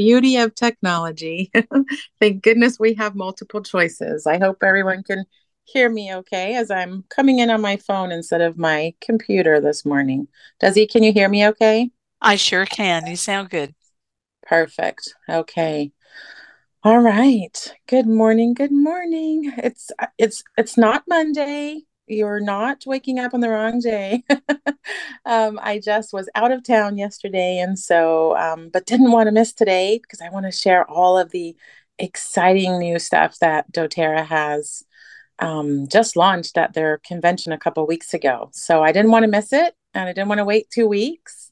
beauty of technology. Thank goodness we have multiple choices. I hope everyone can hear me okay as I'm coming in on my phone instead of my computer this morning. Desi, can you hear me okay? I sure can. You sound good. Perfect. Okay. All right. Good morning. Good morning. It's it's it's not Monday you're not waking up on the wrong day. um, I just was out of town yesterday, and so, um, but didn't want to miss today because I want to share all of the exciting new stuff that doTERRA has um, just launched at their convention a couple weeks ago. So I didn't want to miss it, and I didn't want to wait two weeks.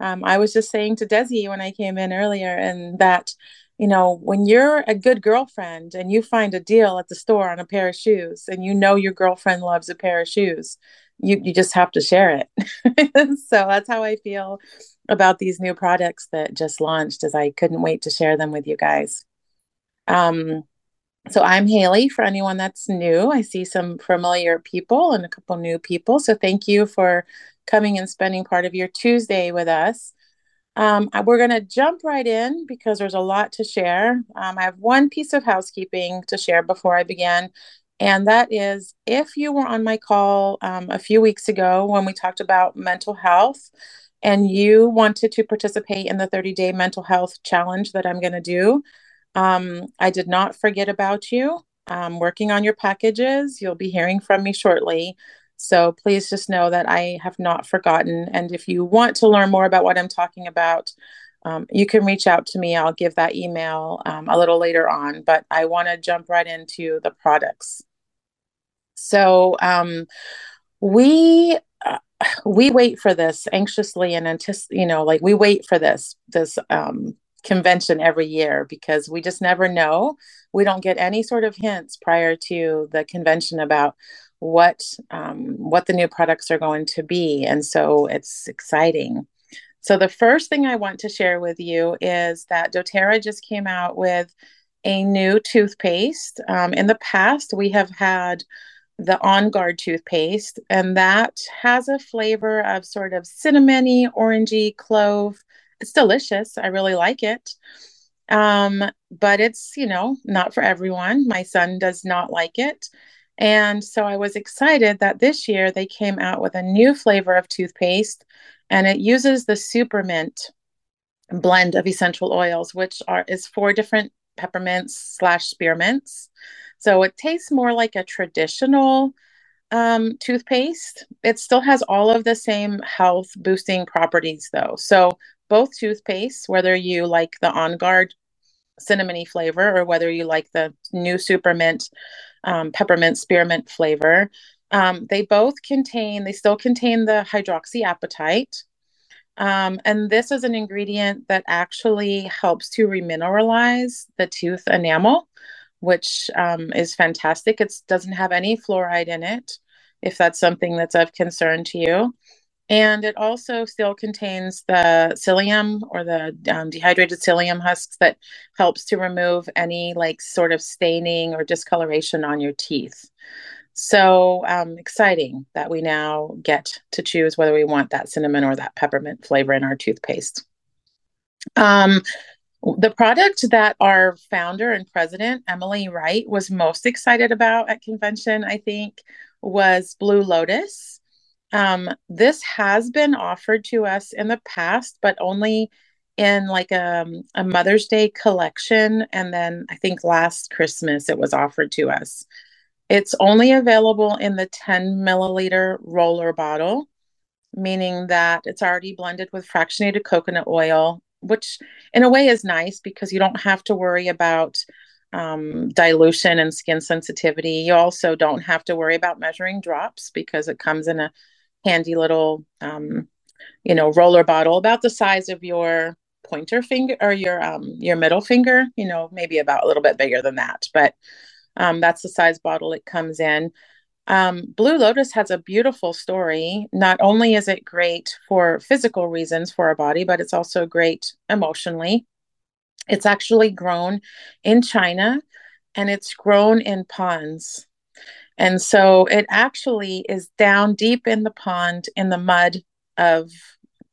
Um, I was just saying to Desi when I came in earlier, and that you know, when you're a good girlfriend and you find a deal at the store on a pair of shoes and you know your girlfriend loves a pair of shoes, you, you just have to share it. so that's how I feel about these new products that just launched as I couldn't wait to share them with you guys. Um, so I'm Hayley for anyone that's new. I see some familiar people and a couple new people. So thank you for coming and spending part of your Tuesday with us. Um, we're going to jump right in because there's a lot to share. Um, I have one piece of housekeeping to share before I begin, and that is if you were on my call um, a few weeks ago when we talked about mental health and you wanted to participate in the 30 day mental health challenge that I'm going to do, um, I did not forget about you. I'm working on your packages. You'll be hearing from me shortly. So please just know that I have not forgotten. And if you want to learn more about what I'm talking about, um, you can reach out to me. I'll give that email um, a little later on, but I want to jump right into the products. So um, we uh, we wait for this anxiously and anticipate. You know, like we wait for this this um, convention every year because we just never know. We don't get any sort of hints prior to the convention about what um, what the new products are going to be and so it's exciting. So the first thing i want to share with you is that doterra just came out with a new toothpaste. Um, in the past we have had the on guard toothpaste and that has a flavor of sort of cinnamony orangey clove. It's delicious. I really like it. Um, but it's you know not for everyone. My son does not like it and so I was excited that this year they came out with a new flavor of toothpaste and it uses the Supermint blend of essential oils, which are is four different peppermints slash spearmints. So it tastes more like a traditional um, toothpaste. It still has all of the same health boosting properties though. So both toothpastes, whether you like the On Guard cinnamony flavor or whether you like the new Supermint um, peppermint spearmint flavor. Um, they both contain, they still contain the hydroxyapatite. Um, and this is an ingredient that actually helps to remineralize the tooth enamel, which um, is fantastic. It doesn't have any fluoride in it, if that's something that's of concern to you. And it also still contains the psyllium or the um, dehydrated psyllium husks that helps to remove any like sort of staining or discoloration on your teeth. So um, exciting that we now get to choose whether we want that cinnamon or that peppermint flavor in our toothpaste. Um, the product that our founder and president, Emily Wright, was most excited about at convention, I think, was Blue Lotus. Um, this has been offered to us in the past, but only in like a, um, a Mother's Day collection. And then I think last Christmas it was offered to us. It's only available in the 10 milliliter roller bottle, meaning that it's already blended with fractionated coconut oil, which in a way is nice because you don't have to worry about um, dilution and skin sensitivity. You also don't have to worry about measuring drops because it comes in a handy little um, you know roller bottle about the size of your pointer finger or your um, your middle finger you know maybe about a little bit bigger than that but Um, that's the size bottle it comes in. Um, Blue Lotus has a beautiful story. Not only is it great for physical reasons for our body, but it's also great emotionally. It's actually grown in China and it's grown in ponds. And so it actually is down deep in the pond in the mud of,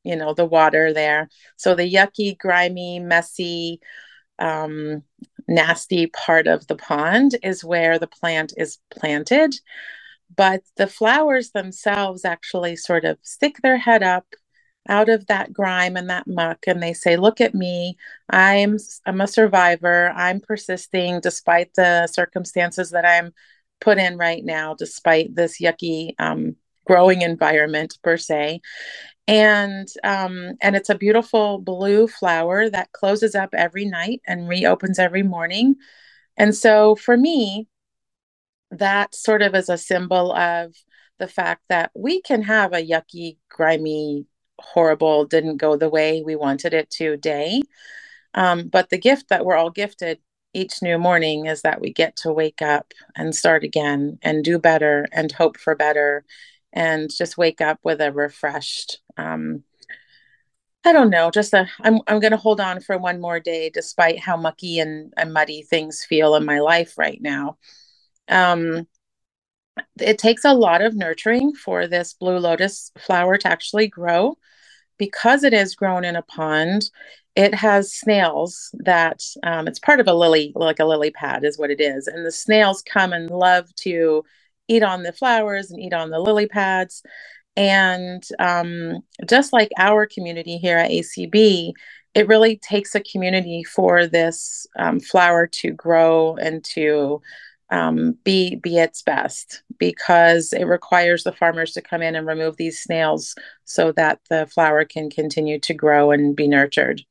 you know, the water there. So the yucky, grimy, messy, um, nasty part of the pond is where the plant is planted. But the flowers themselves actually sort of stick their head up out of that grime and that muck and they say look at me i'm i'm a survivor i'm persisting despite the circumstances that i'm put in right now despite this yucky um, growing environment per se. And um, and it's a beautiful blue flower that closes up every night and reopens every morning. And so for me that sort of is a symbol of the fact that we can have a yucky grimy horrible didn't go the way we wanted it to day. Um, but the gift that we're all gifted each new morning is that we get to wake up and start again and do better and hope for better and just wake up with a refreshed um, I don't know, just a I'm I'm gonna hold on for one more day despite how mucky and, and muddy things feel in my life right now. Um it takes a lot of nurturing for this blue lotus flower to actually grow because it is grown in a pond it has snails that um, it's part of a lily like a lily pad is what it is and the snails come and love to eat on the flowers and eat on the lily pads. And um, just like our community here at ACB, it really takes a community for this um, flower to grow and to um, be be its best because it requires the farmers to come in and remove these snails so that the flower can continue to grow and be nurtured.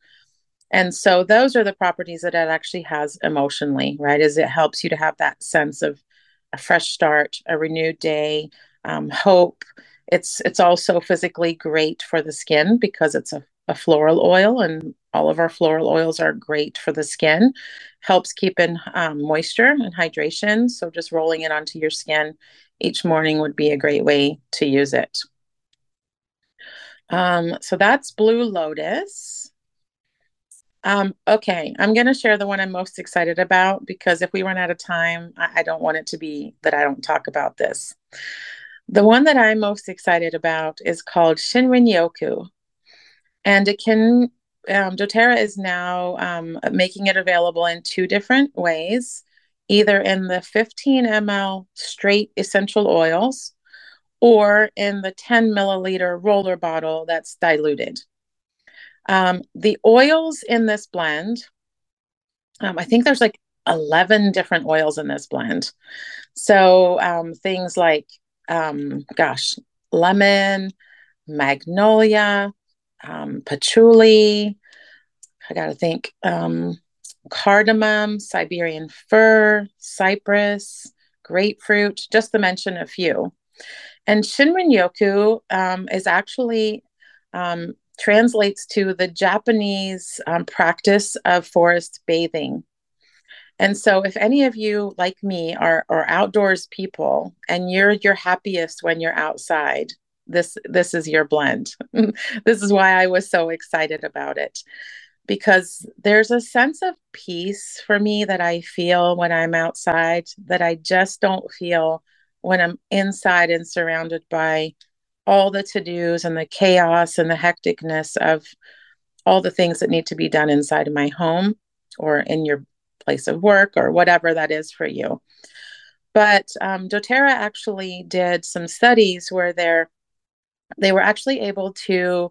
And so those are the properties that it actually has emotionally, right? Is it helps you to have that sense of a fresh start, a renewed day, um, hope. It's it's also physically great for the skin because it's a, a floral oil, and all of our floral oils are great for the skin. Helps keep in um, moisture and hydration. So just rolling it onto your skin each morning would be a great way to use it. Um, so that's Blue Lotus. Um, okay, I'm going to share the one I'm most excited about because if we run out of time, I, I, don't want it to be that I don't talk about this. The one that I'm most excited about is called Shinrin Yoku. And it can, um, doTERRA is now um, making it available in two different ways either in the 15 ml straight essential oils or in the 10 milliliter roller bottle that's diluted. Um, the oils in this blend, um, I think there's like 11 different oils in this blend. So um, things like, um, gosh, lemon, magnolia, um, patchouli, I got to think, um, cardamom, Siberian fir, cypress, grapefruit, just to mention a few. And Shinrin Yoku um, is actually um, translates to the Japanese um, practice of forest bathing. And so, if any of you, like me, are, are outdoors people and you're your happiest when you're outside, this this is your blend. this is why I was so excited about it because there's a sense of peace for me that I feel when I'm outside that I just don't feel when I'm inside and surrounded by all the to dos and the chaos and the hecticness of all the things that need to be done inside of my home or in your place of work or whatever that is for you. But um, doTERRA actually did some studies where they're they were actually able to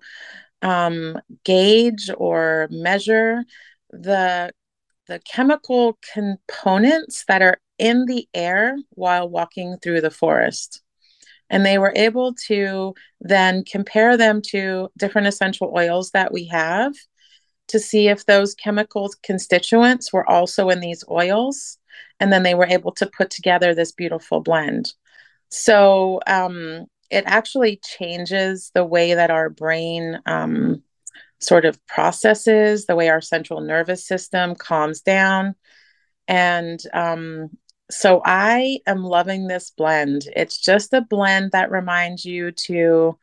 um, gauge or measure the the chemical components that are in the air while walking through the forest and they were able to then compare them to different essential oils that we have to see if those chemical constituents were also in these oils. And then they were able to put together this beautiful blend. So um, it actually changes the way that our brain um, sort of processes the way our central nervous system calms down. And um, so I am loving this blend. It's just a blend that reminds you to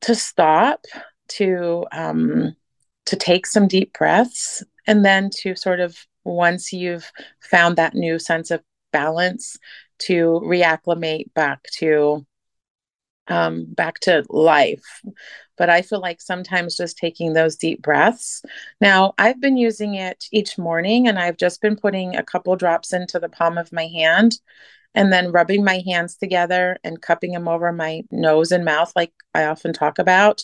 to stop, to um, to take some deep breaths, and then to sort of once you've found that new sense of balance, to reacclimate back to um, back to life. But I feel like sometimes just taking those deep breaths. Now, I've been using it each morning and I've just been putting a couple drops into the palm of my hand and then rubbing my hands together and cupping them over my nose and mouth, like I often talk about,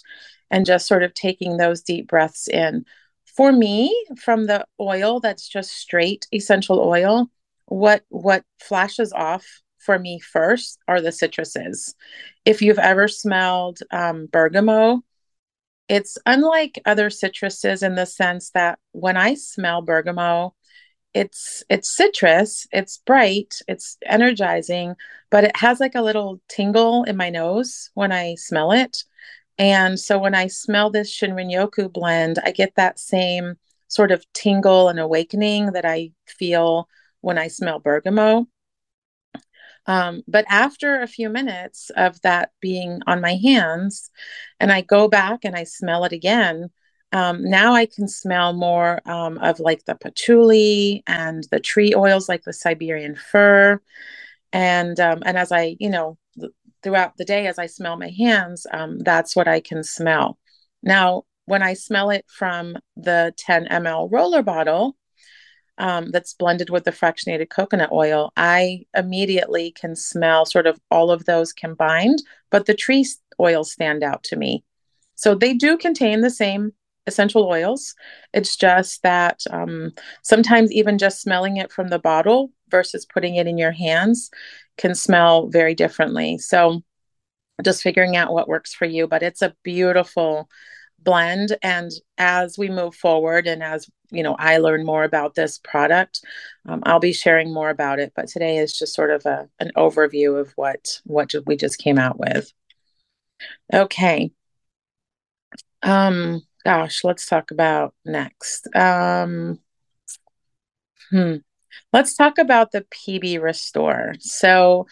and just sort of taking those deep breaths in. For me, from the oil that's just straight essential oil, what what flashes off for me first are the citruses. If you've ever smelled um, bergamot, it's unlike other citruses in the sense that when I smell bergamot, it's it's citrus, it's bright, it's energizing, but it has like a little tingle in my nose when I smell it. And so when I smell this Shinrin Yoku blend, I get that same sort of tingle and awakening that I feel when I smell bergamot. Um, but after a few minutes of that being on my hands, and I go back and I smell it again, um, now I can smell more um, of like the patchouli and the tree oils, like the Siberian fir. And um, and as I, you know, th- throughout the day, as I smell my hands, um, that's what I can smell. Now, when I smell it from the 10 ml roller bottle, um, that's blended with the fractionated coconut oil, I immediately can smell sort of all of those combined, but the tree oils stand out to me. So they do contain the same essential oils. It's just that um, sometimes even just smelling it from the bottle versus putting it in your hands can smell very differently. So just figuring out what works for you, but it's a beautiful blend. And as we move forward and as you know i learn more about this product um, i'll be sharing more about it. But today is just sort of a, an overview of what what we just came out with. Okay. Um gosh let's talk about next. Um hmm. Let's talk about the pb restore. So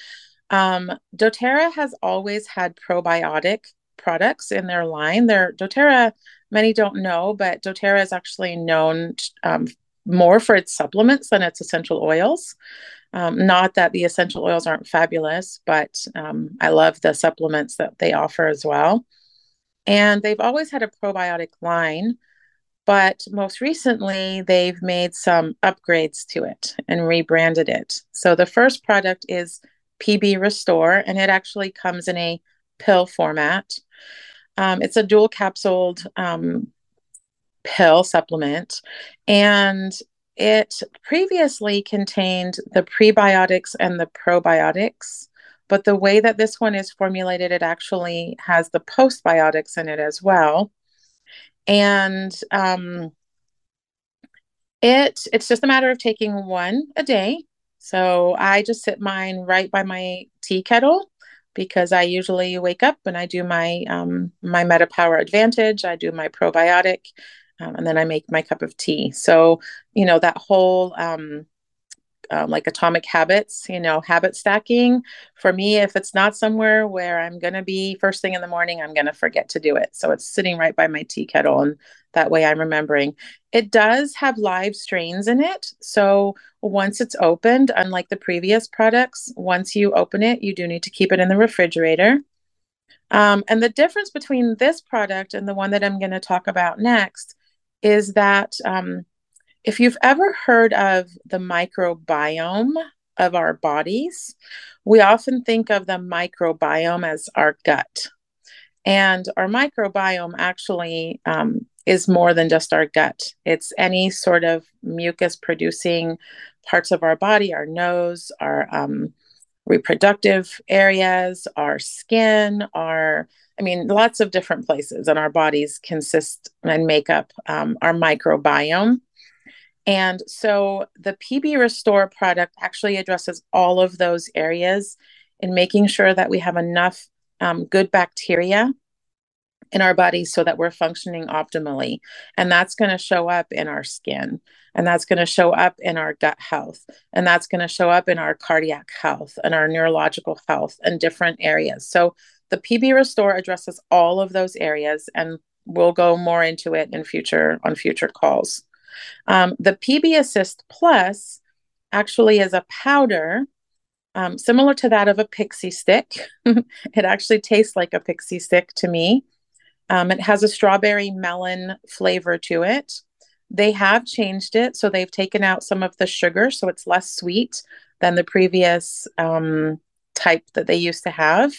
um doterra has always had probiotic products in their line. Their doTERRA, many don't know, but doTERRA is actually known um, more for its supplements than its essential oils. Um, not that the essential oils aren't fabulous, but um, I love the supplements that they offer as well. And they've always had a probiotic line, but most recently they've made some upgrades to it and rebranded it. So the first product is PB Restore, and it actually comes in a pill format. Um, it's a dual capsuled um, pill supplement, and it previously contained the prebiotics and the probiotics. But the way that this one is formulated, it actually has the postbiotics in it as well. And um, it it's just a matter of taking one a day. So I just sit mine right by my tea kettle because I usually wake up and I do my um, my MetaPower Advantage, I do my probiotic, um, and then I make my cup of tea. So you know that whole um, um, like atomic habits, you know, habit stacking. For me, if it's not somewhere where I'm going to be first thing in the morning, I'm going to forget to do it. So it's sitting right by my tea kettle. And that way I'm remembering. It does have live strains in it. So once it's opened, unlike the previous products, once you open it, you do need to keep it in the refrigerator. Um, and the difference between this product and the one that I'm going to talk about next is that um, if you've ever heard of the microbiome of our bodies, we often think of the microbiome as our gut. And our microbiome actually um, is more than just our gut, it's any sort of mucus producing parts of our body, our nose, our um, reproductive areas, our skin, our I mean, lots of different places in our bodies consist and make up um, our microbiome. And so the PB Restore product actually addresses all of those areas in making sure that we have enough um, good bacteria in our bodies so that we're functioning optimally. And that's going to show up in our skin, and that's going to show up in our gut health, and that's going to show up in our cardiac health and our neurological health and different areas. So the PB Restore addresses all of those areas, and we'll go more into it in future on future calls. Um, the PB Assist Plus actually is a powder um, similar to that of a pixie stick. it actually tastes like a pixie stick to me. Um, it has a strawberry melon flavor to it. They have changed it, so they've taken out some of the sugar, so it's less sweet than the previous um, type that they used to have.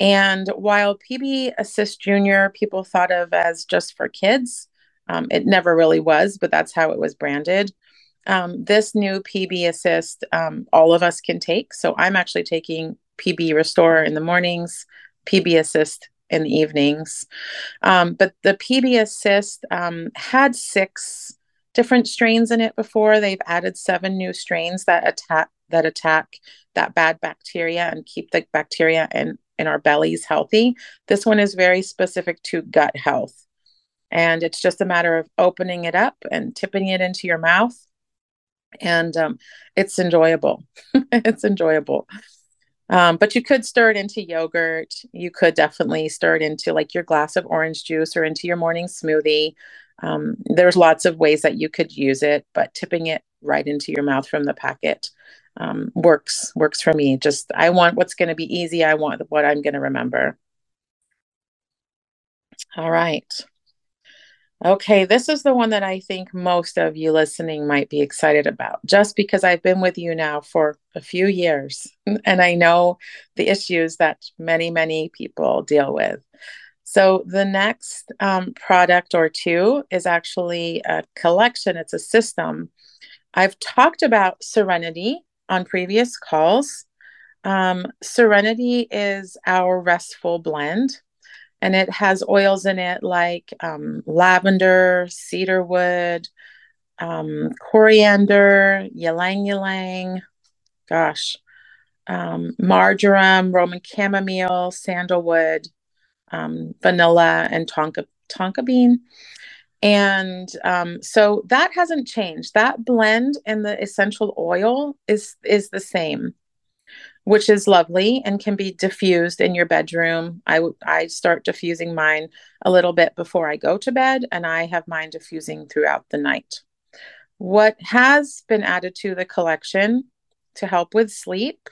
And while PB Assist Junior people thought of as just for kids, um, it never really was, but that's how it was branded. Um, this new PB Assist, um, all of us can take. So I'm actually taking PB Restore in the mornings, PB Assist in the evenings. Um, but the PB Assist um, had six different strains in it before. They've added seven new strains that attack that attack that bad bacteria and keep the bacteria in in our bellies healthy. This one is very specific to gut health. And it's just a matter of opening it up and tipping it into your mouth. And um, it's enjoyable. it's enjoyable. Um, but you could stir it into yogurt. You could definitely stir it into like your glass of orange juice or into your morning smoothie. Um, there's lots of ways that you could use it, but tipping it right into your mouth from the packet um, works works for me. Just I want what's going to be easy. I want what I'm going to remember. All right. Okay, this is the one that I think most of you listening might be excited about, just because I've been with you now for a few years and I know the issues that many, many people deal with. So, the next um, product or two is actually a collection, it's a system. I've talked about Serenity on previous calls. Um, Serenity is our restful blend, and it has oils in it like um, lavender, cedarwood, um, coriander, ylang ylang, gosh, um, marjoram, Roman chamomile, sandalwood, um, vanilla, and tonka tonka bean. And um, so that hasn't changed. That blend and the essential oil is is the same, which is lovely and can be diffused in your bedroom. I I start diffusing mine a little bit before I go to bed, and I have mine diffusing throughout the night. What has been added to the collection to help with sleep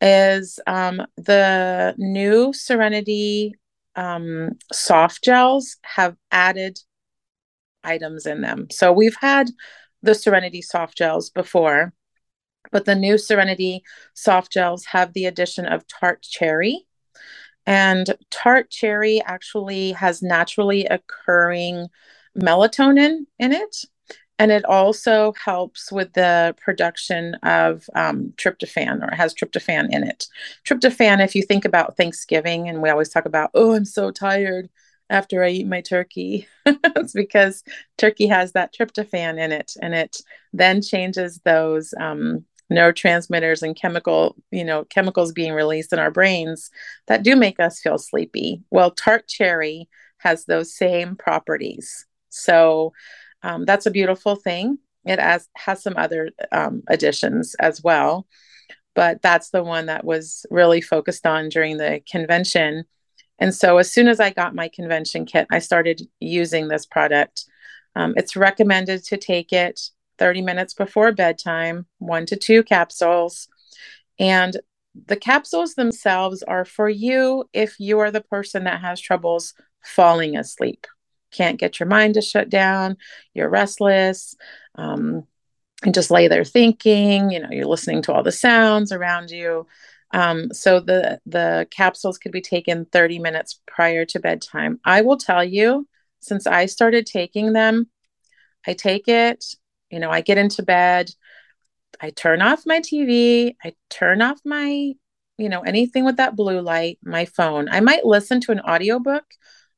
is um, the new Serenity um, soft gels have added items in them. So we've had the Serenity soft gels before, but the new Serenity soft gels have the addition of tart cherry. And tart cherry actually has naturally occurring melatonin in it. And it also helps with the production of um, tryptophan or has tryptophan in it. Tryptophan if you think about thanksgiving and we always talk about oh i'm so tired after i eat my turkey. It's because turkey has that tryptophan in it and it then changes those um, neurotransmitters and chemical you know chemicals being released in our brains that do make us feel sleepy well tart cherry has those same properties so um, that's a beautiful thing. It has, has some other um, additions as well, but that's the one that was really focused on during the convention. And so, as soon as I got my convention kit, I started using this product. Um, it's recommended to take it 30 minutes before bedtime, one to two capsules. And the capsules themselves are for you if you are the person that has troubles falling asleep can't get your mind to shut down, you're restless, um, and just lay there thinking, you know, you're listening to all the sounds around you. Um, so the the capsules could be taken 30 minutes prior to bedtime. I will tell you, since I started taking them, I take it, you know, I get into bed, I turn off my TV, I turn off my, you know, anything with that blue light, my phone. I might listen to an audiobook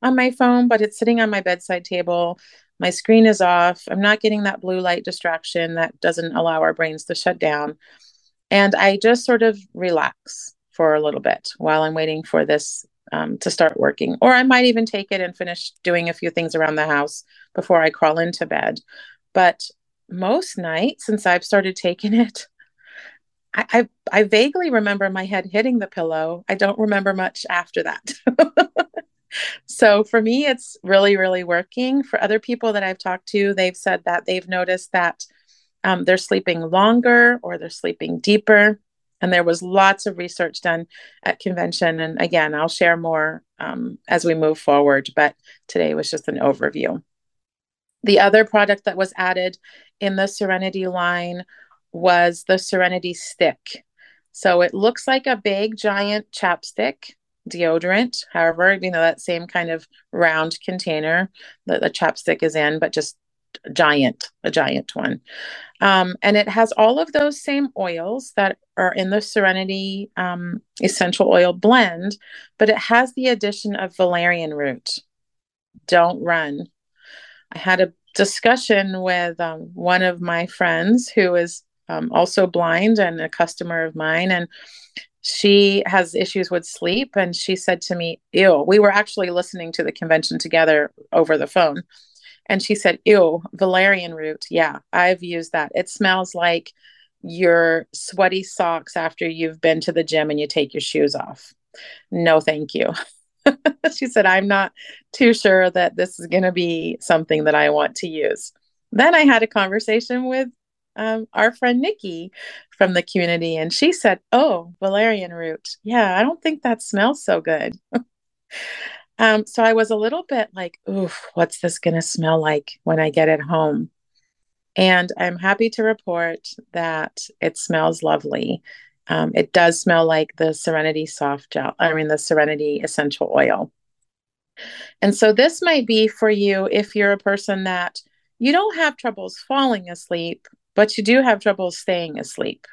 on my phone, but it's sitting on my bedside table. My screen is off. I'm not getting that blue light distraction that doesn't allow our brains to shut down. And I just sort of relax for a little bit while I'm waiting for this um, to start working. Or I might even take it and finish doing a few things around the house before I crawl into bed. But most nights since I've started taking it, I, I, I vaguely remember my head hitting the pillow. I don't remember much after that. so for me, it's really, really working. For other people that I've talked to, they've said that they've noticed that um, they're sleeping longer or they're sleeping deeper. And there was lots of research done at convention. And again, I'll share more um, as we move forward, but today was just an overview. The other product that was added in the Serenity line was the Serenity Stick. So it looks like a big giant chapstick deodorant. However, you know, that same kind of round container that the chapstick is in, but just giant, a giant one. Um, and it has all of those same oils that are in the Serenity um, essential oil blend, but it has the addition of valerian root. Don't run. I had a discussion with um, one of my friends who is um, also blind and a customer of mine. And she has issues with sleep. And she said to me, Ew, we were actually listening to the convention together over the phone. And she said, Ew, valerian root. Yeah, I've used that. It smells like your sweaty socks after you've been to the gym and you take your shoes off. No, thank you. she said, I'm not too sure that this is going to be something that I want to use. Then I had a conversation with um, our friend Nikki from the community, and she said, Oh, valerian root. Yeah, I don't think that smells so good. um, so I was a little bit like, Oof, what's this going to smell like when I get it home? And I'm happy to report that it smells lovely. Um, it does smell like the Serenity soft gel, I mean, the Serenity essential oil. And so this might be for you if you're a person that you don't have troubles falling asleep, but you do have trouble staying asleep.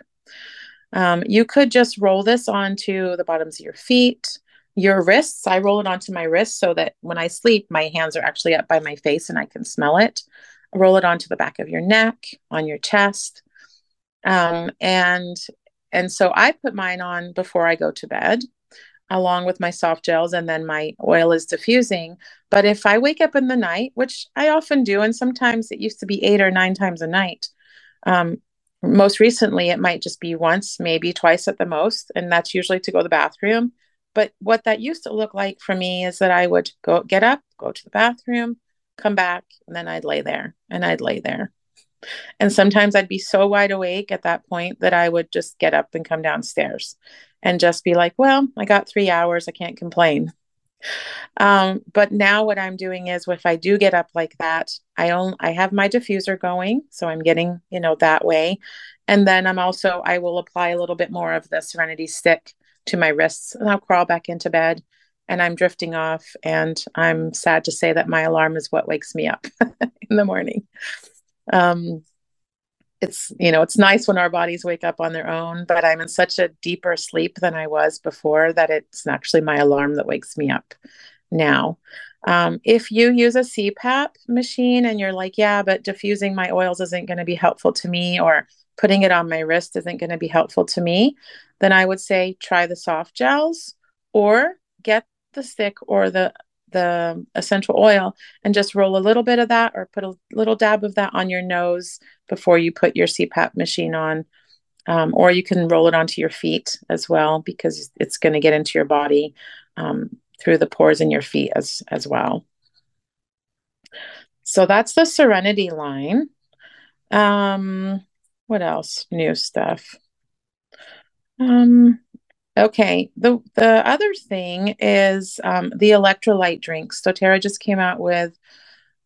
Um, you could just roll this onto the bottoms of your feet, your wrists. I roll it onto my wrists so that when I sleep, my hands are actually up by my face and I can smell it. Roll it onto the back of your neck, on your chest. Um, and and so I put mine on before I go to bed along with my soft gels and then my oil is diffusing but if i wake up in the night which i often do and sometimes it used to be eight or nine times a night um, most recently, it might just be once, maybe twice at the most, and that's usually to go to the bathroom. But what that used to look like for me is that I would go get up, go to the bathroom, come back, and then I'd lay there and I'd lay there. And sometimes I'd be so wide awake at that point that I would just get up and come downstairs and just be like, well, I got three hours. I can't complain. Um, but now what I'm doing is if I do get up like that, I own I have my diffuser going, so I'm getting, you know, that way. And then I'm also I will apply a little bit more of the Serenity stick to my wrists and I'll crawl back into bed and I'm drifting off and I'm sad to say that my alarm is what wakes me up in the morning. Um, it's you know it's nice when our bodies wake up on their own but i'm in such a deeper sleep than i was before that it's actually my alarm that wakes me up now. Um, if you use a cpap machine and you're like yeah but diffusing my oils isn't going to be helpful to me or putting it on my wrist isn't going to be helpful to me then i would say try the soft gels or get the stick or the the essential oil and just roll a little bit of that or put a little dab of that on your nose before you put your CPAP machine on. Um, or you can roll it onto your feet as well because it's going to get into your body um, through the pores in your feet as as well. So that's the Serenity line. Um, what else? New stuff. Um, Okay. The the other thing is um, the electrolyte drinks. doTERRA just came out with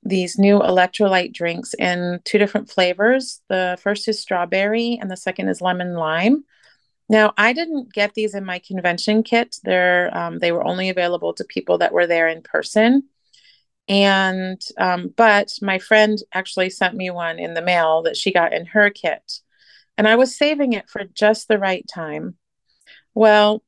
these new electrolyte drinks in two different flavors. The first is strawberry and the second is lemon lime. Now, I didn't get these in my convention kit. They're um, they were only available to people that were there in person. And um, but my friend actually sent me one in the mail that she got in her kit, and I was saving it for just the right time well,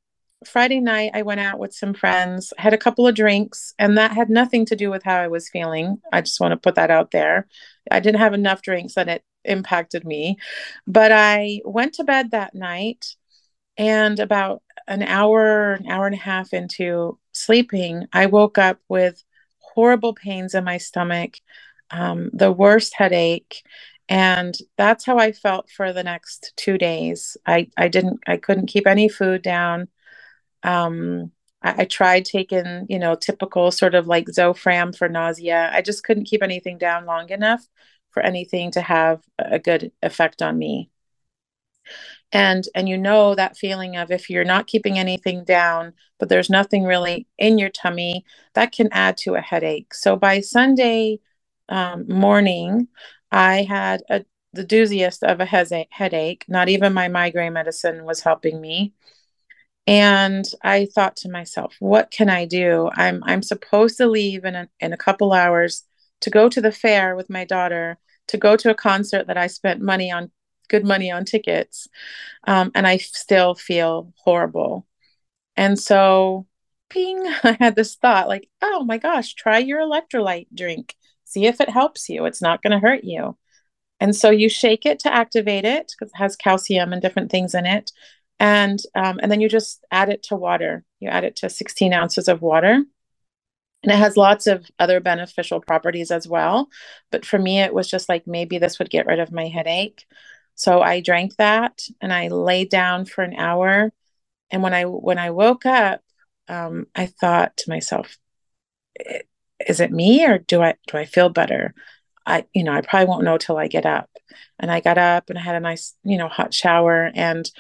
Friday night, I went out with some friends, had a couple of drinks, and that had nothing to do with how I was feeling. I just want to put that out there. I didn't have enough drinks and it impacted me. But I went to bed that night, and about an hour, an hour and a half into sleeping, I woke up with horrible pains in my stomach, um, the worst headache. And that's how I felt for the next two days. I, I didn't, I couldn't keep any food down. Um, I, I tried taking, you know, typical sort of like Zofran for nausea. I just couldn't keep anything down long enough for anything to have a good effect on me and and you know that feeling of if you're not keeping anything down but there's nothing really in your tummy that can add to a headache so by sunday um, morning i had a, the dooziest of a headache. Not even my migraine medicine was helping me. And i thought to myself what can i do? I'm i'm supposed to leave in a, in a couple hours to go to the fair with my daughter to go to a concert that i spent money on good money on tickets um, and i still feel horrible. And so ping i had this thought like oh my gosh try your electrolyte drink see if it helps you. It's not going to hurt you. And so you shake it to activate it because it has calcium and different things in it. And um, and then you just add it to water. You add it to 16 ounces of water. And it has lots of other beneficial properties as well. But for me it was just like maybe this would get rid of my headache. So I drank that and I laid down for an hour. And when I when I woke up, um, I thought to myself, "Is it me or do I do I feel better?" I you know I probably won't know till I get up. And I got up and I had a nice you know hot shower and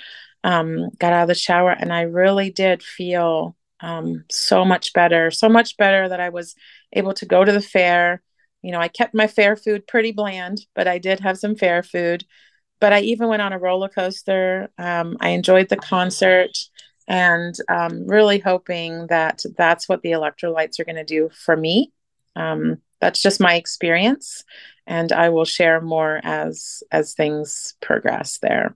um, got out of the shower and I really did feel um, so much better, so much better that I was able to go to the fair. You know, I kept my fair food pretty bland, but I did have some fair food but I even went on a roller coaster. Um, I enjoyed the concert and um, really hoping that that's what the electrolytes are going to do for me. Um, that's just my experience, and I will share more as as things progress there.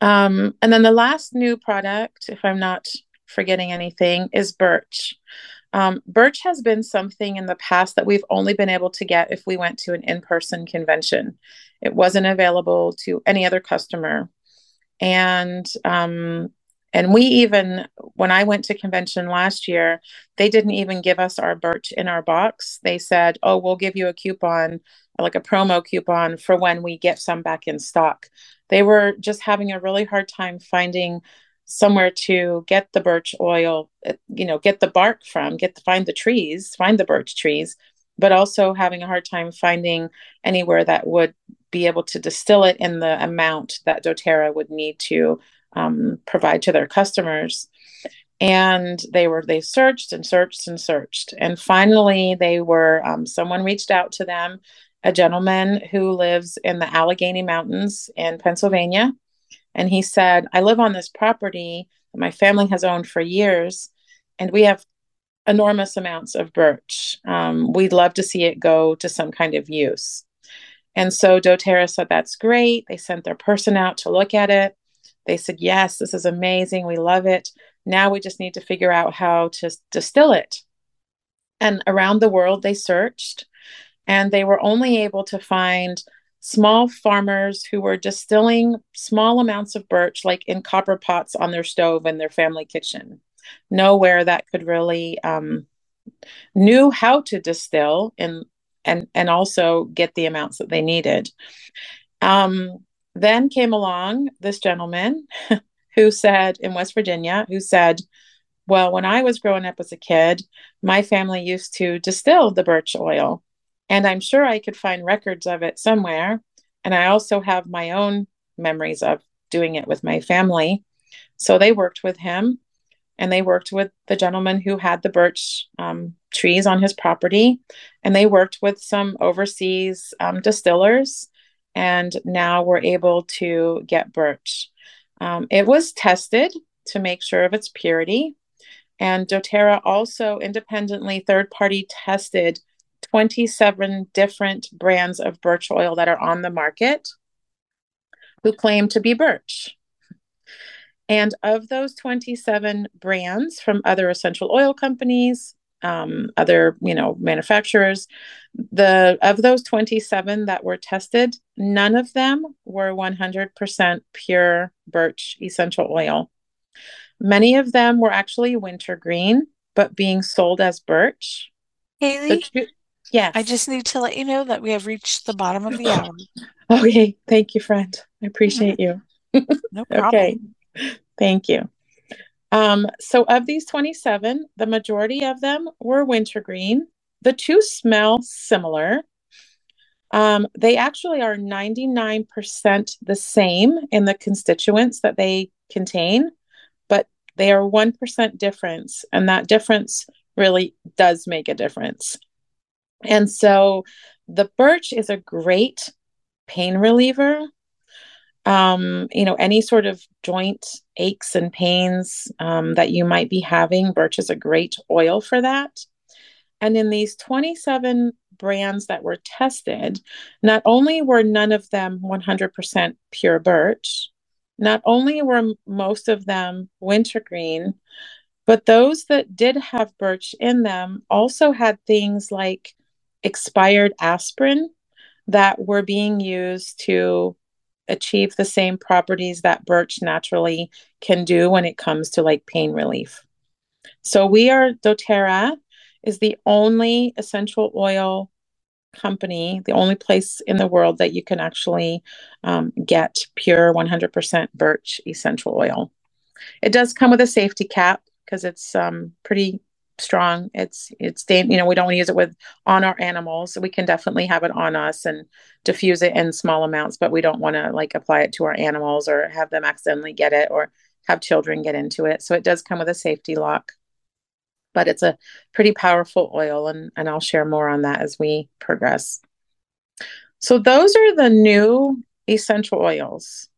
Um, and then the last new product, if I'm not forgetting anything, is Birch. Um, Birch has been something in the past that we've only been able to get if we went to an in person convention. It wasn't available to any other customer. And um, and we even when I went to convention last year, they didn't even give us our birch in our box. They said, "Oh, we'll give you a coupon, like a promo coupon for when we get some back in stock." They were just having a really hard time finding somewhere to get the birch oil, you know, get the bark from, get to find the trees, find the birch trees, but also having a hard time finding anywhere that would be able to distill it in the amount that doTERRA would need to um, provide to their customers. And they were they searched and searched and searched, and finally they were um, someone reached out to them, a gentleman who lives in the Allegheny Mountains in Pennsylvania, and he said, "I live on this property that my family has owned for years, and we have enormous amounts of birch. Um, we'd love to see it go to some kind of use. And so doTERRA said, That's great. They sent their person out to look at it. They said, Yes, this is amazing. We love it. Now we just need to figure out how to distill it. And around the world, they searched and they were only able to find small farmers who were distilling small amounts of birch, like in copper pots on their stove in their family kitchen nowhere that could really um, knew how to distill and and and also get the amounts that they needed. Um, then came along this gentleman who said in West Virginia, who said, "Well, when I was growing up as a kid, my family used to distill the birch oil, and I'm sure I could find records of it somewhere. And I also have my own memories of doing it with my family." So they worked with him and they worked with the gentleman who had the birch um, trees on his property and they worked with some overseas um, distillers and now we're able to get birch. Um, it was tested to make sure of its purity and doterra also independently third party tested 27 different brands of birch oil that are on the market who claim to be birch. And of those 27 brands from other essential oil companies, um, other you know manufacturers, the of those 27 that were tested, none of them were 100% pure birch essential oil. Many of them were actually wintergreen, but being sold as birch. Hayley, two- yes. I just need to let you know that we have reached the bottom of the hour. Okay, thank you, friend. I appreciate you. No problem. Okay, thank you. Um, so, of these 27, the majority of them were wintergreen. The two smell similar. Um, they actually are 99% the same in the constituents that they contain, but they are 1% difference. And that difference really does make a difference. And so the birch is a great pain reliever. Um, you know, any sort of joint aches and pains um, that you might be having, birch is a great oil for that. And in these 27 brands that were tested, not only were none of them 100% pure birch, not only were most of them wintergreen, but those that did have birch in them also had things like expired aspirin that were being used to achieve the same properties that birch naturally can do when it comes to like pain relief. So we are doTERRA is the only essential oil company, the only place in the world that you can actually um, get pure 100% birch essential oil. It does come with a safety cap because it's um, pretty strong. It's it's you know we don't want to use it with on our animals. We can definitely have it on us and diffuse it in small amounts, but we don't want to like apply it to our animals or have them accidentally get it or have children get into it. So it does come with a safety lock but it's a pretty powerful oil and, and I'll share more on that as we progress. So those are the new essential oils.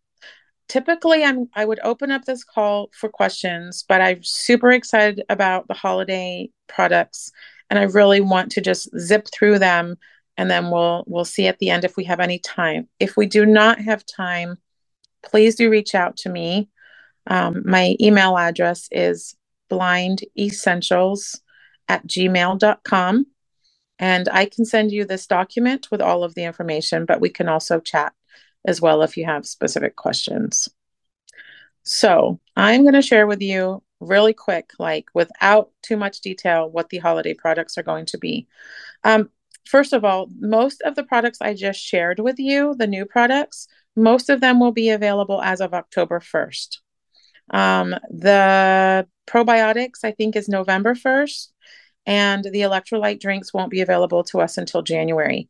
Typically I'm I would open up this call for questions, but I'm super excited about the holiday products and I really want to just zip through them and then we'll we'll see at the end if we have any time. If we do not have time, please do reach out to me. Um, my email address is blindessentials at gmail.com. And I can send you this document with all of the information, but we can also chat as well if you have specific questions. So I'm going to share with you really quick, like without too much detail, what the holiday products are going to be. Um, first of all, most of the products I just shared with you, the new products, most of them will be available as of October 1st. Um, the probiotics, I think, is November 1st, and the electrolyte drinks won't be available to us until January.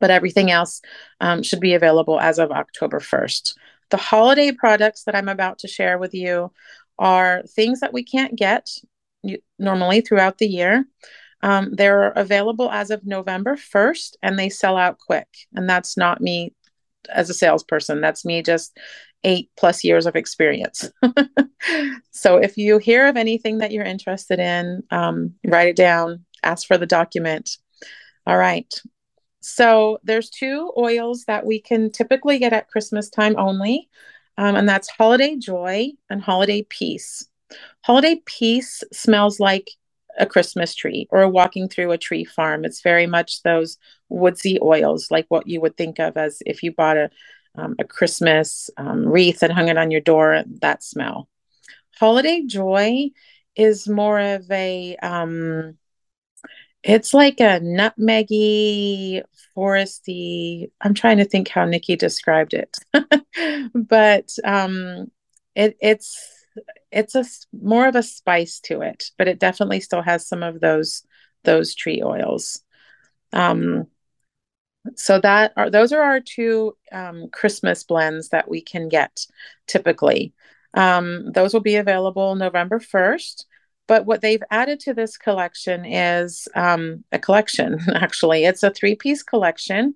But everything else um, should be available as of October 1st. The holiday products that I'm about to share with you are things that we can't get normally throughout the year. Um, they're available as of November 1st and they sell out quick. And that's not me as a salesperson. That's me just eight plus years of experience. so if you hear of anything that you're interested in, um, write it down, ask for the document. All right. So there's two oils that we can typically get at Christmas time only, um, and that's Holiday Joy and Holiday Peace. Holiday Peace smells like a Christmas tree or walking through a tree farm. It's very much those woodsy oils, like what you would think of as if you bought a um, a Christmas um, wreath and hung it on your door, that smell. Holiday Joy is more of a, um, it's like a nutmeggy, foresty. I'm trying to think how Nikki described it, but um, it, it's it's a more of a spice to it, but it definitely still has some of those those tree oils. Um, so that are those are our two um, Christmas blends that we can get typically. Um, those will be available November first. But what they've added to this collection is um, a collection. Actually, it's a three-piece collection,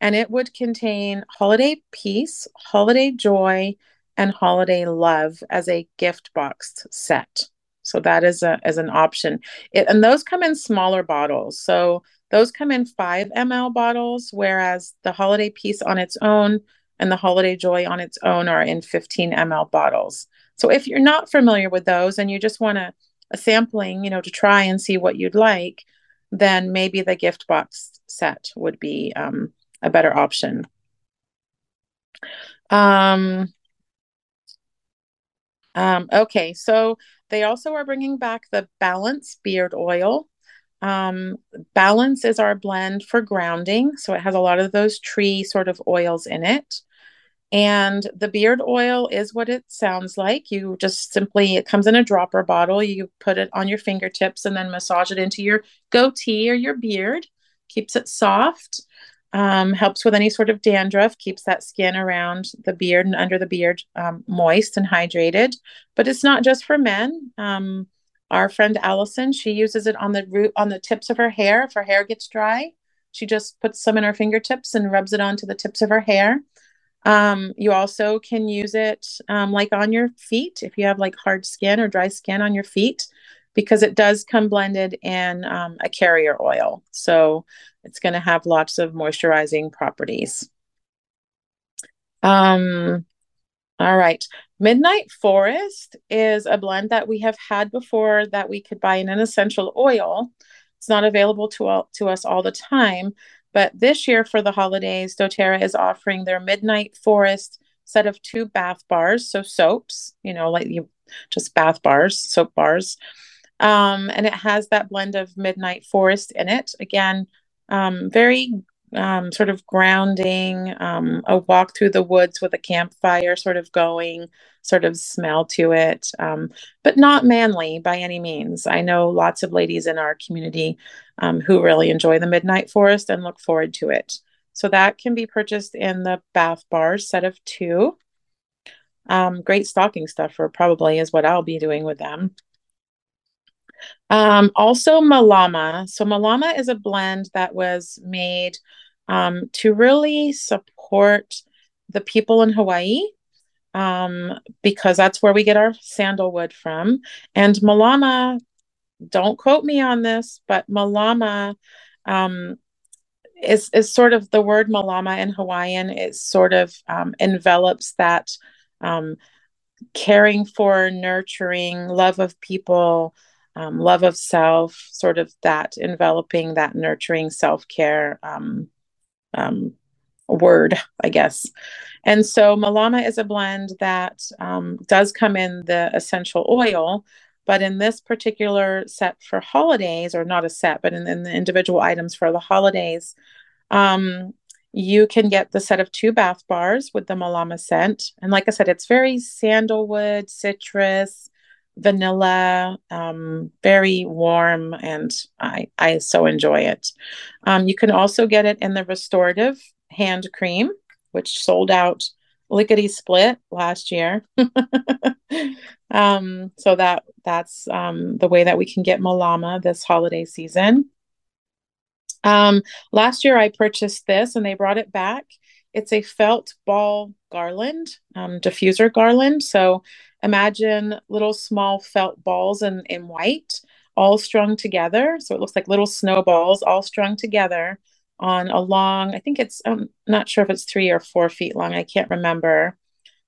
and it would contain holiday peace, holiday joy, and holiday love as a gift box set. So that is a as an option. It, and those come in smaller bottles. So those come in 5 ml bottles, whereas the holiday peace on its own and the holiday joy on its own are in 15 ml bottles. So if you're not familiar with those and you just want a, a sampling, you know, to try and see what you'd like, then maybe the gift box set would be um, a better option. Um, Um, okay, so they also are bringing back the Balance beard oil. Um, Balance is our blend for grounding, so it has a lot of those tree sort of oils in it. And the beard oil is what it sounds like. You just simply, it comes in a dropper bottle. You put it on your fingertips and then massage it into your goatee or your beard. Keeps it soft, um, helps with any sort of dandruff, keeps that skin around the beard and under the beard um, moist and hydrated. But it's not just for men. Um, our friend Allison, she uses it on the root on the tips of her hair. If her hair gets dry, she just puts some in her fingertips and rubs it onto the tips of her hair um, you also can use it um, like on your feet if you have like hard skin or dry skin on your feet, because it does come blended in um, a carrier oil. So it's going to have lots of moisturizing properties. Um, all right. Midnight Forest is a blend that we have had before that we could buy in an essential oil. It's not available to, all, to us all the time, but this year for the holidays, doTERRA is offering their Midnight Forest set of two bath bars, so soaps, you know, like you just bath bars, soap bars. Um, and it has that blend of Midnight Forest in it. Again, um, very um, sort of grounding, um, a walk through the woods with a campfire sort of going, sort of smell to it, um, but not manly by any means. I know lots of ladies in our community um, who really enjoy the Midnight Forest and look forward to it. So that can be purchased in the bath bars set of two. Um, great stocking stuffer, probably, is what I'll be doing with them. Um, also, Malama. So, Malama is a blend that was made um, to really support the people in Hawaii um, because that's where we get our sandalwood from. And Malama, don't quote me on this, but Malama um, is, is sort of the word Malama in Hawaiian. It sort of um, envelops that um, caring for, nurturing, love of people, um, love of self, sort of that enveloping, that nurturing self care um, um, word, I guess. And so Malama is a blend that um, does come in the essential oil, but in this particular set for holidays, or not a set, but in, in the individual items for the holidays, um, you can get the set of two bath bars with the Malama scent. And like I said, it's very sandalwood, citrus, vanilla, um, very warm, and I, I so enjoy it. Um, you can also get it in the restorative hand cream, which sold out lickety split last year. um, so that that's um, the way that we can get Malama this holiday season. Um, last year I purchased this and they brought it back. It's a felt ball garland, um, diffuser garland. So imagine little small felt balls in, in white, all strung together. So it looks like little snowballs all strung together on a long, I think it's, I'm not sure if it's three or four feet long. I can't remember.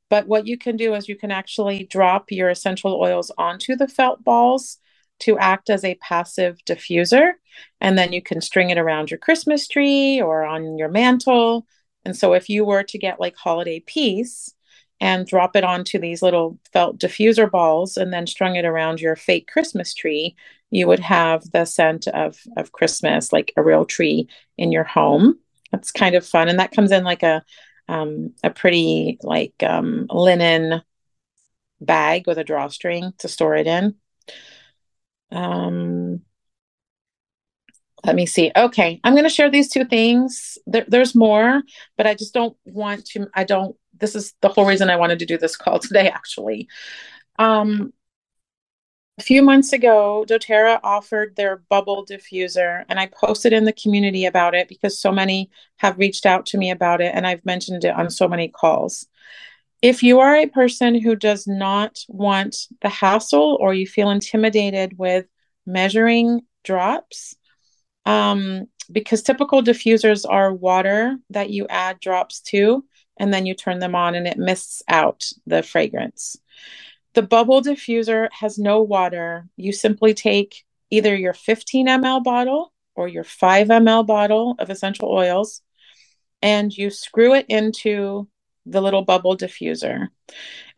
But what you can do is you can actually drop your essential oils onto the felt balls to act as a passive diffuser. And then you can string it around your Christmas tree or on your mantle. And so if you were to get like holiday peace, and drop it onto these little felt diffuser balls and then strung it around your fake Christmas tree, you would have the scent of, of Christmas, like a real tree in your home. That's kind of fun. And that comes in like a, um, a pretty like um, linen bag with a drawstring to store it in. Um, let me see. Okay, I'm going to share these two things. There, there's more, but I just don't want to. I don't this is the whole reason I wanted to do this call today, actually. Um, a few months ago, doTERRA offered their bubble diffuser, and I posted in the community about it because so many have reached out to me about it, and I've mentioned it on so many calls. If you are a person who does not want the hassle or you feel intimidated with measuring drops, um, because typical diffusers are water that you add drops to, and then you turn them on and it mists out the fragrance. The bubble diffuser has no water. You simply take either your 15 ml bottle or your 5 ml bottle of essential oils and you screw it into the little bubble diffuser.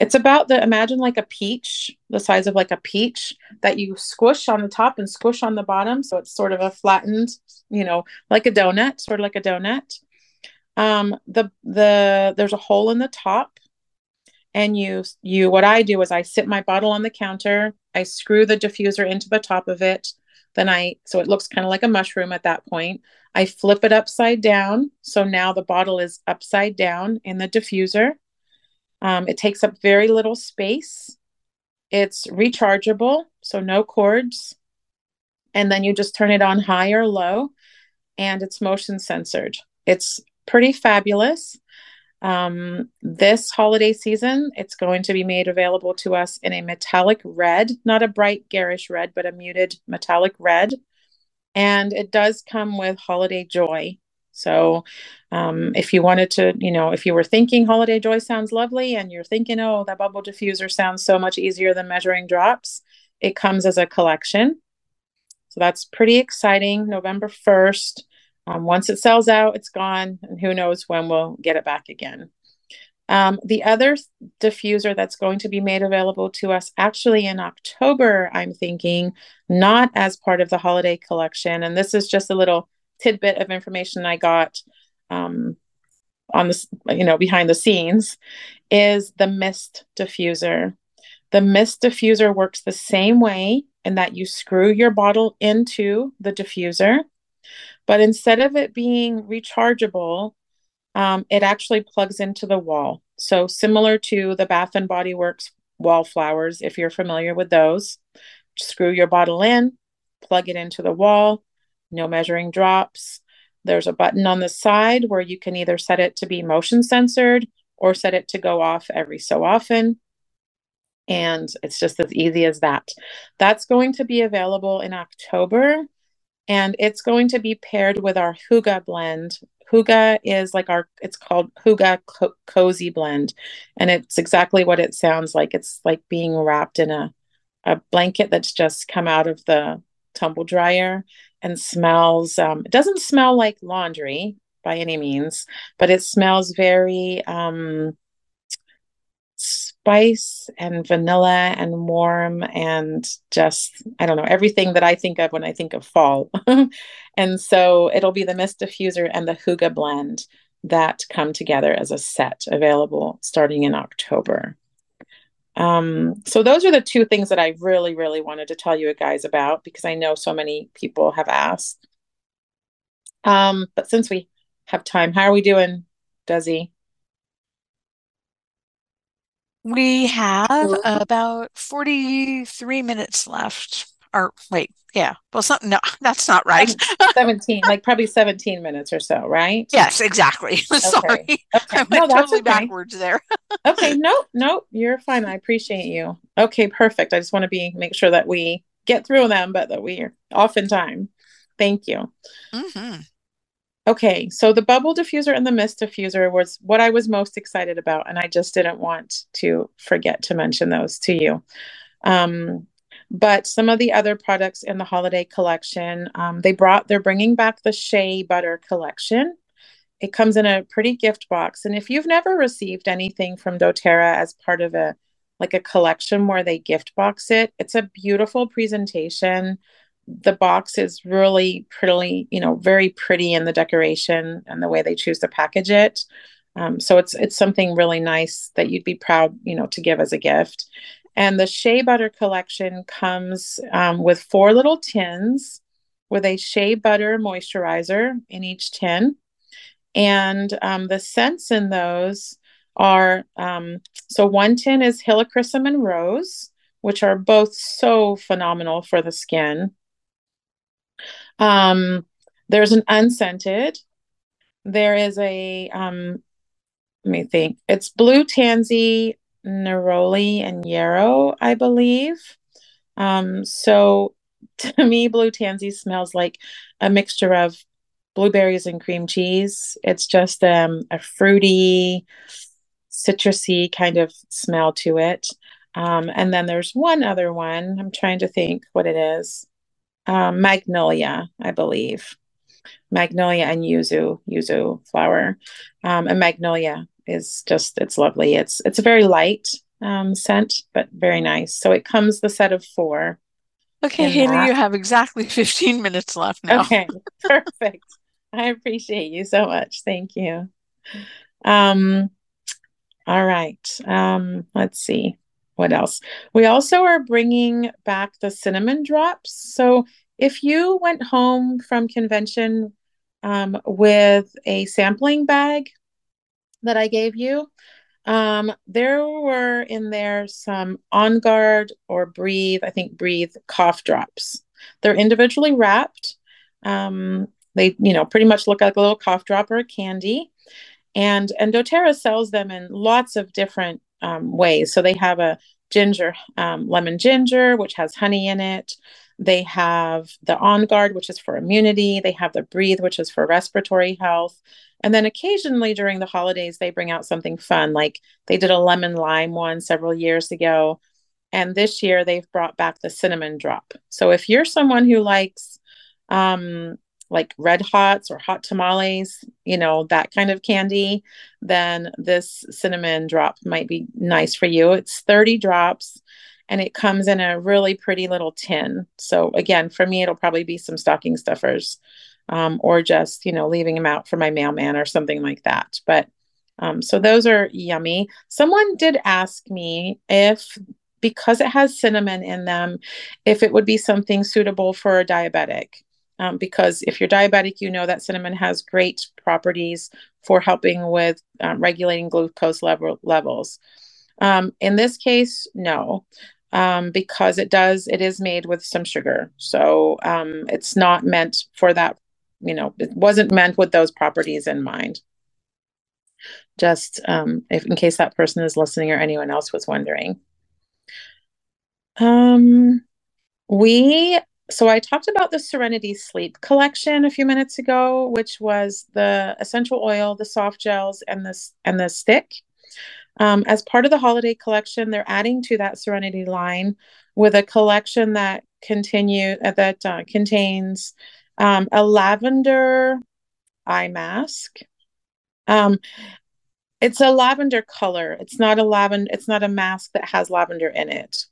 It's about the imagine like a peach, the size of like a peach that you squish on the top and squish on the bottom. So it's sort of a flattened, you know, like a donut, sort of like a donut. Um, the the there's a hole in the top, and you you what I do is I sit my bottle on the counter, I screw the diffuser into the top of it, then I so it looks kind of like a mushroom at that point. I flip it upside down. So now the bottle is upside down in the diffuser. Um, it takes up very little space. It's rechargeable, so no cords. And then you just turn it on high or low, and it's motion censored. It's pretty fabulous. Um, this holiday season, it's going to be made available to us in a metallic red, not a bright garish red, but a muted metallic red. And it does come with holiday joy. So um, if you wanted to you know if you were thinking holiday joy sounds lovely and you're thinking oh that bubble diffuser sounds so much easier than measuring drops it comes as a collection. So that's pretty exciting. November 1st um, once it sells out it's gone and who knows when we'll get it back again um, the other diffuser that's going to be made available to us actually in October, I'm thinking, not as part of the holiday collection. And this is just a little tidbit of information I got um, on this, you know, behind the scenes, is the mist diffuser. The mist diffuser works the same way in that you screw your bottle into the diffuser, but instead of it being rechargeable, um, it actually plugs into the wall. So similar to the Bath and Body Works wallflowers, if you're familiar with those, screw your bottle in, plug it into the wall, no measuring drops. There's a button on the side where you can either set it to be motion censored or set it to go off every so often. And it's just as easy as that. That's going to be available in October and it's going to be paired with our Hygge blend Hygge is like our, it's called Hygge Co- Cozy Blend. And it's exactly what it sounds like. It's like being wrapped in a, a blanket that's just come out of the tumble dryer and smells, um, it doesn't smell like laundry by any means, but it smells very, um, spice and vanilla and warm and just I don't know everything that I think of when I think of fall. and so it'll be the mist diffuser and the Hygge blend that come together as a set available starting in October. Um, so those are the two things that I really, really wanted to tell you guys about because I know so many people have asked. Um, but since we have time, how are we doing, Desi? We have about 43 minutes left. Or wait, yeah. Well, something, no, that's not right. 17, like probably 17 minutes or so, right? Yes, exactly. Sorry. Okay. I went no, totally okay. backwards there. okay. No, no, you're fine. I appreciate you. Okay, perfect. I just want to be make sure that we get through them, but that we are off in time. Thank you. Mm-hmm. Okay, so the bubble diffuser and the mist diffuser was what I was most excited about, and I just didn't want to forget to mention those to you. Um, but some of the other products in the holiday collection, um, they brought, they're bringing back the Shea Butter collection. It comes in a pretty gift box, and if you've never received anything from doTERRA as part of a like a collection where they gift box it, it's a beautiful presentation the box is really pretty, you know, very pretty in the decoration and the way they choose to package it. Um, so it's it's something really nice that you'd be proud, you know, to give as a gift. And the Shea Butter collection comes um, with four little tins with a shea butter moisturizer in each tin. And um, the scents in those are um, so one tin is helichrysum and rose, which are both so phenomenal for the skin. Um, there's an unscented. There is a um, let me think. It's blue tansy, neroli, and yarrow, I believe. Um, so to me, blue tansy smells like a mixture of blueberries and cream cheese. It's just um, a fruity, citrusy kind of smell to it. Um, and then there's one other one. I'm trying to think what it is um, magnolia, I believe. Magnolia and yuzu, yuzu flower, um, and magnolia. is just it's lovely. It's it's a very light um, scent, but very nice. So it comes the set of four. Okay, Hayley, that. you have exactly 15 minutes left now. Okay, perfect. I appreciate you so much. Thank you. Um, all right. Um, let's see what else. We also are bringing back the cinnamon drops. So if you went home from convention um, with a sampling bag that I gave you, um, there were in there some On Guard or Breathe, I think Breathe cough drops. They're individually wrapped. Um, they, you know, pretty much look like a little cough drop or a candy. And, and doTERRA sells them in lots of different um, ways. So they have a ginger, um, lemon ginger, which has honey in it. They have the On Guard, which is for immunity. They have the Breathe, which is for respiratory health. And then occasionally during the holidays, they bring out something fun. Like they did a lemon lime one several years ago. And this year they've brought back the cinnamon drop. So if you're someone who likes um, like red hots or hot tamales, you know, that kind of candy, then this cinnamon drop might be nice for you. It's 30 drops and it comes in a really pretty little tin. So again, for me, it'll probably be some stocking stuffers um, or just, you know, leaving them out for my mailman or something like that. But um, so those are yummy. Someone did ask me if, because it has cinnamon in them, if it would be something suitable for a diabetic. Um, because if you're diabetic, you know that cinnamon has great properties for helping with uh, regulating glucose level, levels. Um, in this case, no. Um, because it does it is made with some sugar. So um, it's not meant for that you know it wasn't meant with those properties in mind. Just um, if in case that person is listening or anyone else was wondering. Um we so i talked about the serenity sleep collection a few minutes ago which was the essential oil the soft gels and this and the stick um, as part of the holiday collection, they're adding to that Serenity line with a collection that continue uh, that uh, contains um, a lavender eye mask. Um, it's a lavender color. It's not a lavender. It's not a mask that has lavender in it.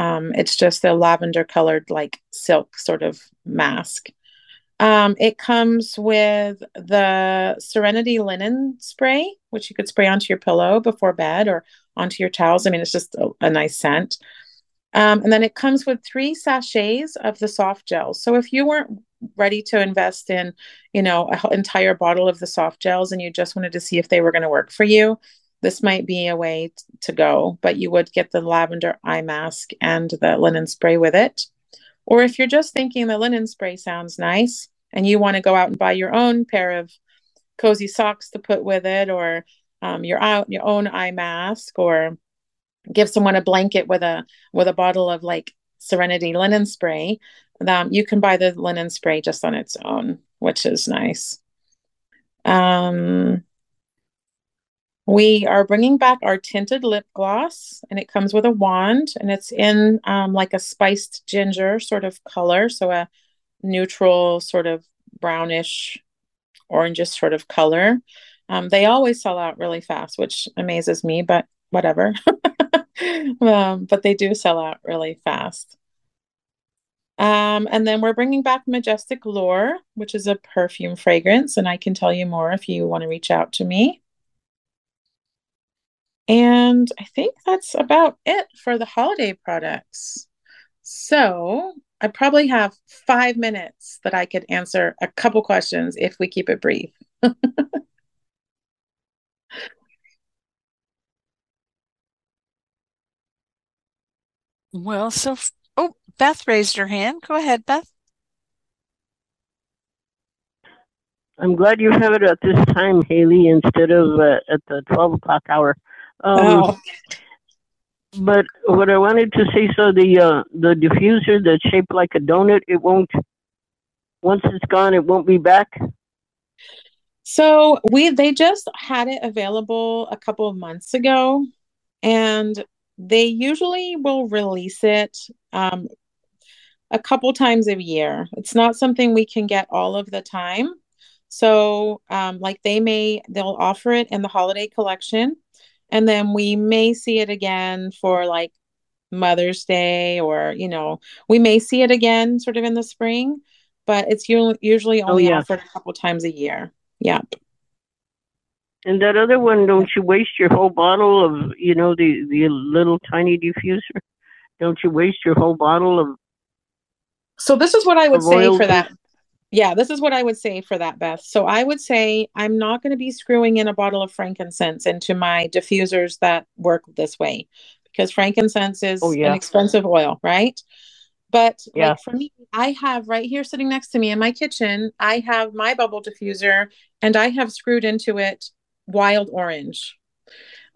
Um, it's just a lavender colored, like silk sort of mask. Um, it comes with the Serenity linen spray, which you could spray onto your pillow before bed or onto your towels. I mean, it's just a, a nice scent. Um, and then it comes with three sachets of the soft gels. So if you weren't ready to invest in, you know, an entire bottle of the soft gels and you just wanted to see if they were going to work for you, this might be a way t- to go. But you would get the lavender eye mask and the linen spray with it. Or if you're just thinking the linen spray sounds nice and you want to go out and buy your own pair of cozy socks to put with it, or um, your out your own eye mask, or give someone a blanket with a with a bottle of like Serenity linen spray, um, you can buy the linen spray just on its own, which is nice. Um, we are bringing back our tinted lip gloss, and it comes with a wand, and it's in um, like a spiced ginger sort of color, so a neutral sort of brownish, orangish sort of color. Um, they always sell out really fast, which amazes me, but whatever. um, but they do sell out really fast. Um, and then we're bringing back Majestic Lore, which is a perfume fragrance, and I can tell you more if you want to reach out to me. And I think that's about it for the holiday products. So I probably have five minutes that I could answer a couple questions if we keep it brief. well, so, oh, Beth raised her hand. Go ahead, Beth. I'm glad you have it at this time, Hayley, instead of uh, at the 12 o'clock hour. Um, oh. But what I wanted to say, so the uh, the diffuser that's shaped like a donut, it won't. Once it's gone, it won't be back. So we they just had it available a couple of months ago, and they usually will release it um, a couple times a year. It's not something we can get all of the time. So, um, like they may, they'll offer it in the holiday collection. And then we may see it again for like Mother's Day, or, you know, we may see it again sort of in the spring, but it's usually oh, only oh, yeah. offered a couple times a year. Yep. And that other one, don't you waste your whole bottle of, you know, the, the little tiny diffuser? Don't you waste your whole bottle of? So this is what I would say for that. Yeah, this is what I would say for that, Beth. So I would say I'm not going to be screwing in a bottle of frankincense into my diffusers that work this way because frankincense is oh, yeah. an expensive oil, right? But yeah. like for me, I have right here sitting next to me in my kitchen, I have my bubble diffuser and I have screwed into it wild orange.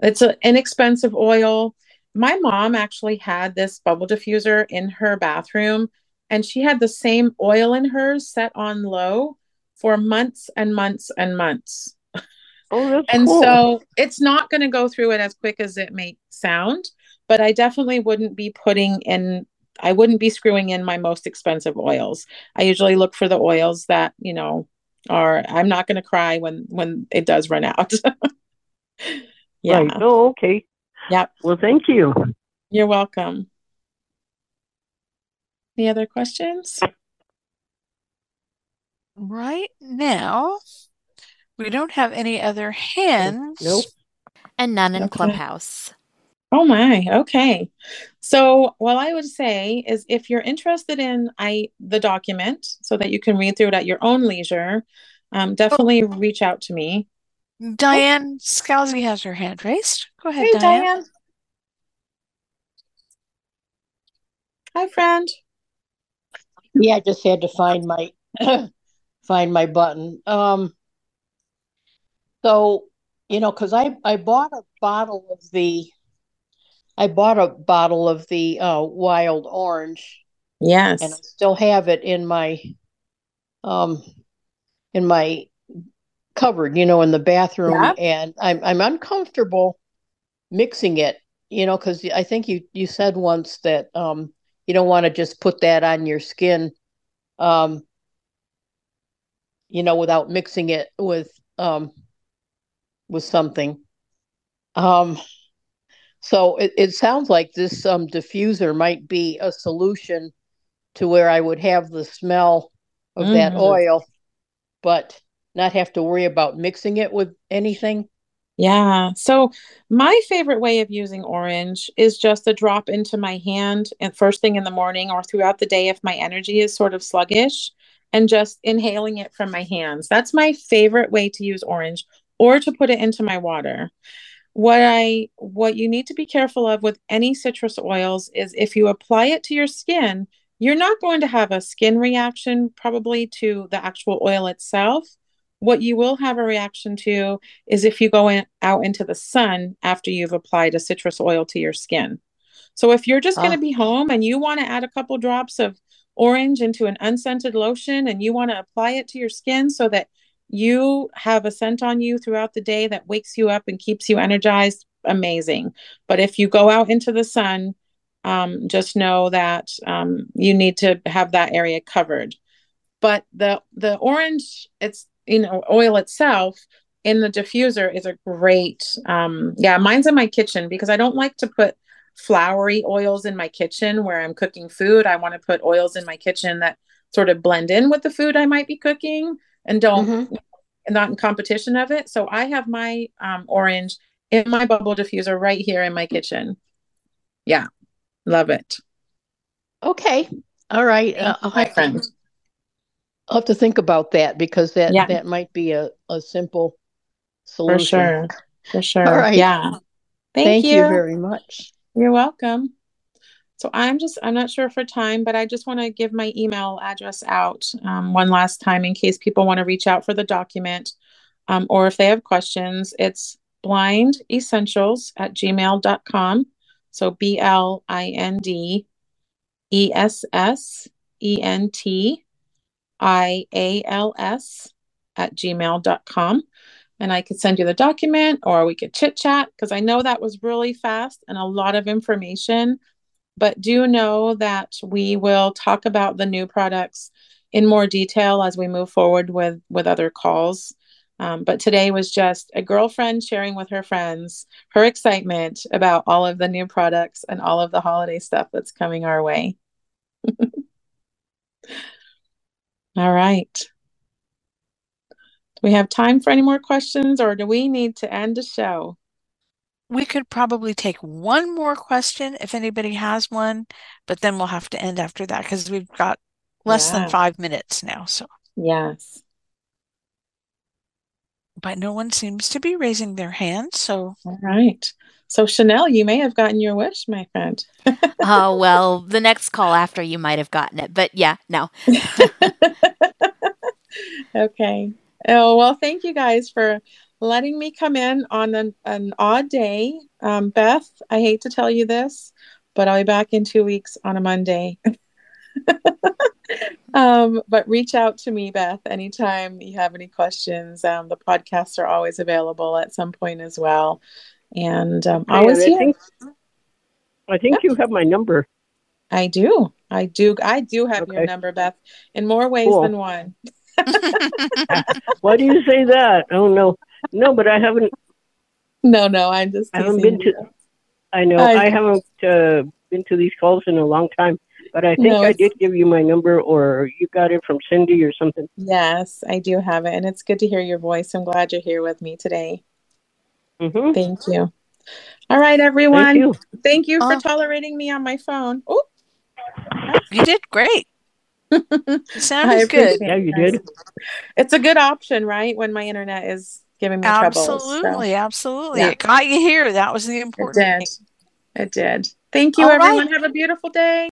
It's an inexpensive oil. My mom actually had this bubble diffuser in her bathroom and she had the same oil in hers set on low for months and months and months. Oh, and cool. so it's not going to go through it as quick as it may sound, but I definitely wouldn't be putting in I wouldn't be screwing in my most expensive oils. I usually look for the oils that, you know, are I'm not going to cry when when it does run out. yeah. Right. Oh, okay. Yep. Well, thank you. You're welcome. Any other questions? Right now, we don't have any other hands. Nope. And none in okay. Clubhouse. Oh my, okay. So what I would say is if you're interested in I the document so that you can read through it at your own leisure, um, definitely oh. reach out to me. Diane Scalzi has her hand raised. Go ahead, hey, Diane. Diane. Hi, friend. Yeah, I just had to find my find my button. Um, so you know, because I I bought a bottle of the I bought a bottle of the uh, wild orange. Yes, and I still have it in my um in my cupboard, you know, in the bathroom, yep. and I'm I'm uncomfortable mixing it, you know, because I think you you said once that um you don't want to just put that on your skin um you know without mixing it with um with something um so it, it sounds like this um diffuser might be a solution to where i would have the smell of mm-hmm. that oil but not have to worry about mixing it with anything yeah. So my favorite way of using orange is just a drop into my hand and first thing in the morning or throughout the day if my energy is sort of sluggish and just inhaling it from my hands. That's my favorite way to use orange or to put it into my water. What I what you need to be careful of with any citrus oils is if you apply it to your skin, you're not going to have a skin reaction probably to the actual oil itself what you will have a reaction to is if you go in, out into the sun after you've applied a citrus oil to your skin. So if you're just going to be home and you want to add a couple drops of orange into an unscented lotion and you want to apply it to your skin so that you have a scent on you throughout the day that wakes you up and keeps you energized, amazing. But if you go out into the sun, um, just know that um, you need to have that area covered. But the the orange, it's you know oil itself in the diffuser is a great um yeah mine's in my kitchen because i don't like to put flowery oils in my kitchen where i'm cooking food. I want to put oils in my kitchen that sort of blend in with the food i might be cooking and don't mm-hmm. not in competition of it. So i have my um, orange in my bubble diffuser right here in my kitchen. Yeah love it. Okay all right uh, my friend I'll have to think about that because that yeah. that might be a, a simple solution. For sure. For sure. All right. Yeah. Thank, Thank you. you very much. You're welcome. So I'm just, I'm not sure for time, but I just want to give my email address out um, one last time in case people want to reach out for the document um, or if they have questions. It's blind essentials at gmail.com. So B L I N D E S S E N T ials at gmail.com. And I could send you the document or we could chit chat because I know that was really fast and a lot of information. But do know that we will talk about the new products in more detail as we move forward with with other calls. Um, but today was just a girlfriend sharing with her friends her excitement about all of the new products and all of the holiday stuff that's coming our way. all right. Do we have time for any more questions or do we need to end the show? We could probably take one more question if anybody has one, but then we'll have to end after that because we've got less yeah. than five minutes now. So, yes. But no one seems to be raising their hand. So, all right. So, Chanel, you may have gotten your wish, my friend. oh, well, the next call after you might have gotten it. But yeah, no. okay. Oh, well, thank you guys for letting me come in on an, an odd day. Um, Beth, I hate to tell you this, but I'll be back in two weeks on a Monday. um, but reach out to me, Beth, anytime you have any questions. Um, the podcasts are always available at some point as well. And um, always I think, I think you have my number. I do. I do. I do have okay. your number, Beth, in more ways cool. than one. Why do you say that? Oh no, no, but I haven't. No, no, I'm just. I haven't been to. I know I, I haven't uh, been to these calls in a long time, but I think no, I did give you my number, or you got it from Cindy or something. Yes, I do have it, and it's good to hear your voice. I'm glad you're here with me today. Mm-hmm. Thank you. All right, everyone. Thank you, Thank you for tolerating me on my phone. Oh, you did great. Sounds good. Yeah, you did. It's a good option, right? When my internet is giving me absolutely, trouble. So. Absolutely, yeah. It got you here. That was the important it did. Thing. It did. Thank you, All everyone. Right. Have a beautiful day.